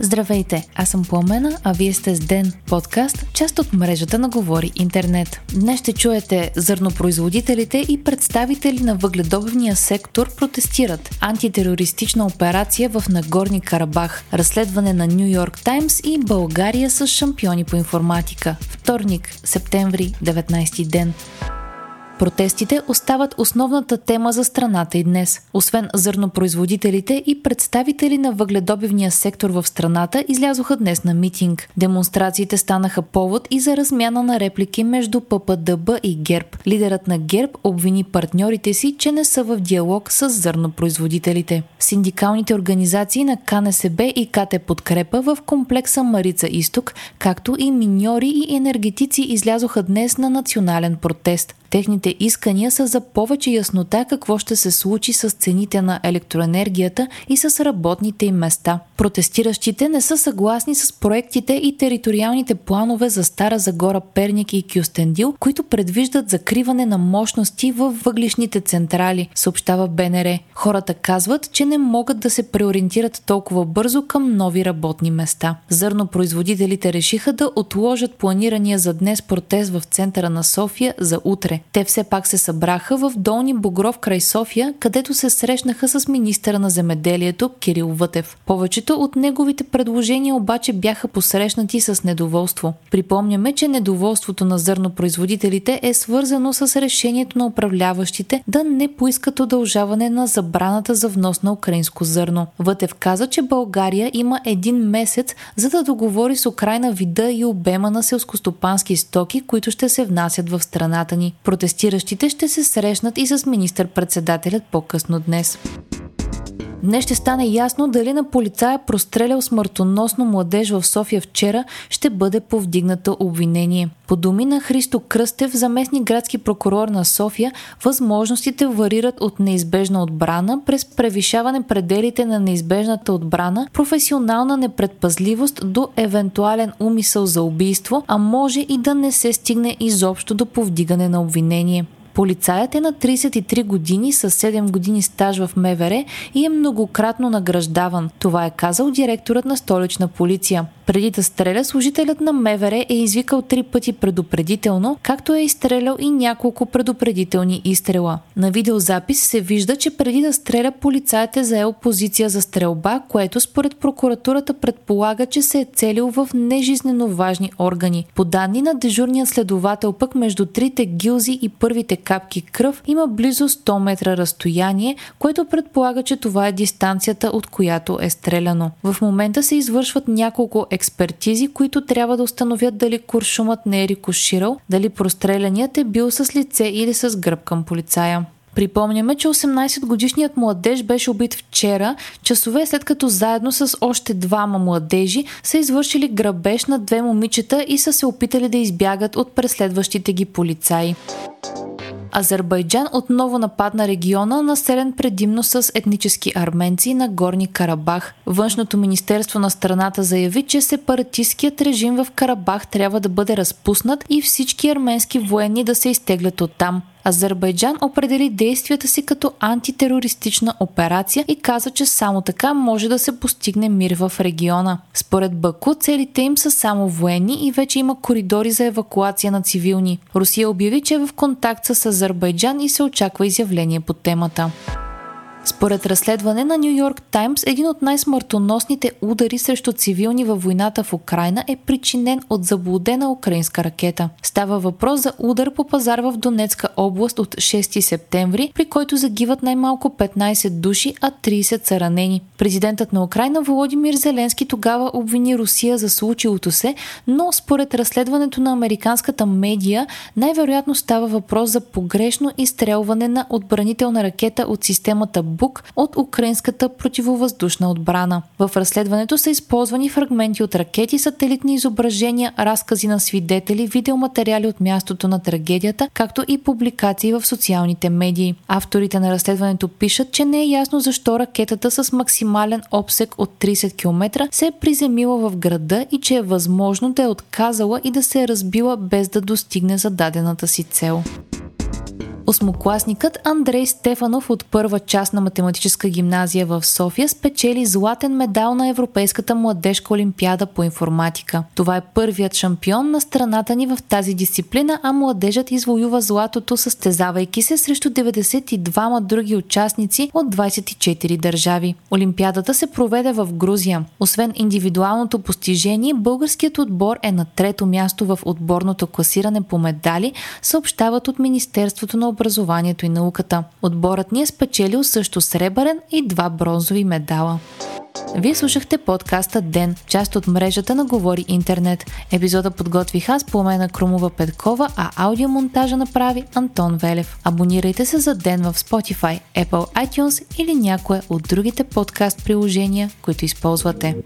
Здравейте, аз съм Пламена, а вие сте с Ден, подкаст, част от мрежата на Говори Интернет. Днес ще чуете зърнопроизводителите и представители на въгледобивния сектор протестират антитерористична операция в Нагорни Карабах, разследване на Нью Йорк Таймс и България с шампиони по информатика. Вторник, септември, 19 ден. Протестите остават основната тема за страната и днес. Освен зърнопроизводителите и представители на въгледобивния сектор в страната излязоха днес на митинг. Демонстрациите станаха повод и за размяна на реплики между ППДБ и ГЕРБ. Лидерът на ГЕРБ обвини партньорите си, че не са в диалог с зърнопроизводителите. Синдикалните организации на КНСБ и КТ Подкрепа в комплекса Марица Изток, както и миньори и енергетици излязоха днес на национален протест. Техните искания са за повече яснота какво ще се случи с цените на електроенергията и с работните им места. Протестиращите не са съгласни с проектите и териториалните планове за Стара Загора, Перник и Кюстендил, които предвиждат закриване на мощности в въглишните централи, съобщава БНР. Хората казват, че не могат да се преориентират толкова бързо към нови работни места. Зърнопроизводителите решиха да отложат планирания за днес протест в центъра на София за утре. Те все пак се събраха в Долни Богров край София, където се срещнаха с министъра на земеделието Кирил Вътев. Повечето от неговите предложения обаче бяха посрещнати с недоволство. Припомняме, че недоволството на зърнопроизводителите е свързано с решението на управляващите да не поискат удължаване на забраната за внос на украинско зърно. Вътев каза, че България има един месец за да договори с Украина вида и обема на селскостопански стоки, които ще се внасят в страната ни. Протестиращите ще се срещнат и с министър-председателят по-късно днес. Днес ще стане ясно дали на полицая прострелял смъртоносно младеж в София вчера ще бъде повдигнато обвинение. По думи на Христо Кръстев, заместник градски прокурор на София, възможностите варират от неизбежна отбрана през превишаване пределите на неизбежната отбрана, професионална непредпазливост до евентуален умисъл за убийство, а може и да не се стигне изобщо до повдигане на обвинение. Полицаят е на 33 години с 7 години стаж в МВР и е многократно награждаван. Това е казал директорът на столична полиция. Преди да стреля, служителят на МВР е извикал три пъти предупредително, както е изстрелял и няколко предупредителни изстрела. На видеозапис се вижда, че преди да стреля, полицаят е заел позиция за стрелба, което според прокуратурата предполага, че се е целил в нежизнено важни органи. По данни на дежурния следовател пък между трите гилзи и първите капки кръв има близо 100 метра разстояние, което предполага, че това е дистанцията, от която е стреляно. В момента се извършват няколко експертизи, които трябва да установят дали куршумът не е рикоширал, дали простреляният е бил с лице или с гръб към полицая. Припомняме, че 18-годишният младеж беше убит вчера, часове след като заедно с още двама младежи са извършили грабеж на две момичета и са се опитали да избягат от преследващите ги полицаи. Азербайджан отново нападна региона, населен предимно с етнически арменци на Горни Карабах. Външното министерство на страната заяви, че сепаратистският режим в Карабах трябва да бъде разпуснат и всички арменски военни да се изтеглят оттам. Азербайджан определи действията си като антитерористична операция и каза, че само така може да се постигне мир в региона. Според Баку целите им са само военни и вече има коридори за евакуация на цивилни. Русия обяви, че е в контакт с Азербайджан и се очаква изявление по темата. Според разследване на Нью Йорк Таймс, един от най-смъртоносните удари срещу цивилни във войната в Украина е причинен от заблудена украинска ракета. Става въпрос за удар по пазар в Донецка област от 6 септември, при който загиват най-малко 15 души, а 30 са ранени. Президентът на Украина Володимир Зеленски тогава обвини Русия за случилото се, но според разследването на американската медия, най-вероятно става въпрос за погрешно изстрелване на отбранителна ракета от системата Бук от украинската противовъздушна отбрана. В разследването са използвани фрагменти от ракети, сателитни изображения, разкази на свидетели, видеоматериали от мястото на трагедията, както и публикации в социалните медии. Авторите на разследването пишат, че не е ясно защо ракетата с максимален обсек от 30 км се е приземила в града и че е възможно да е отказала и да се е разбила без да достигне зададената си цел. Осмокласникът Андрей Стефанов от първа част на математическа гимназия в София спечели златен медал на Европейската младежка олимпиада по информатика. Това е първият шампион на страната ни в тази дисциплина, а младежът извоюва златото състезавайки се срещу 92 други участници от 24 държави. Олимпиадата се проведе в Грузия. Освен индивидуалното постижение, българският отбор е на трето място в отборното класиране по медали, съобщават от Министерството на образованието и науката. Отборът ни е спечелил също сребърен и два бронзови медала. Вие слушахте подкаста Ден, част от мрежата на Говори Интернет. Епизода подготвих аз по на Крумова Петкова, а аудиомонтажа направи Антон Велев. Абонирайте се за Ден в Spotify, Apple iTunes или някое от другите подкаст приложения, които използвате.